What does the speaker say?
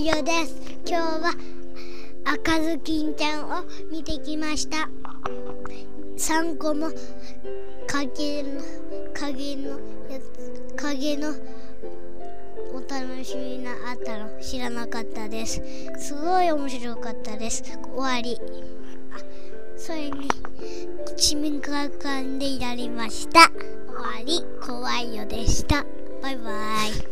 いよです。今日は赤ずきんちゃんを見てきました。3個も影の影のやつ影のお楽しみがあったの知らなかったです。すごい面白かったです。終わり。それに市民科学館でやりました。終わり。怖いよでした。バイバイ。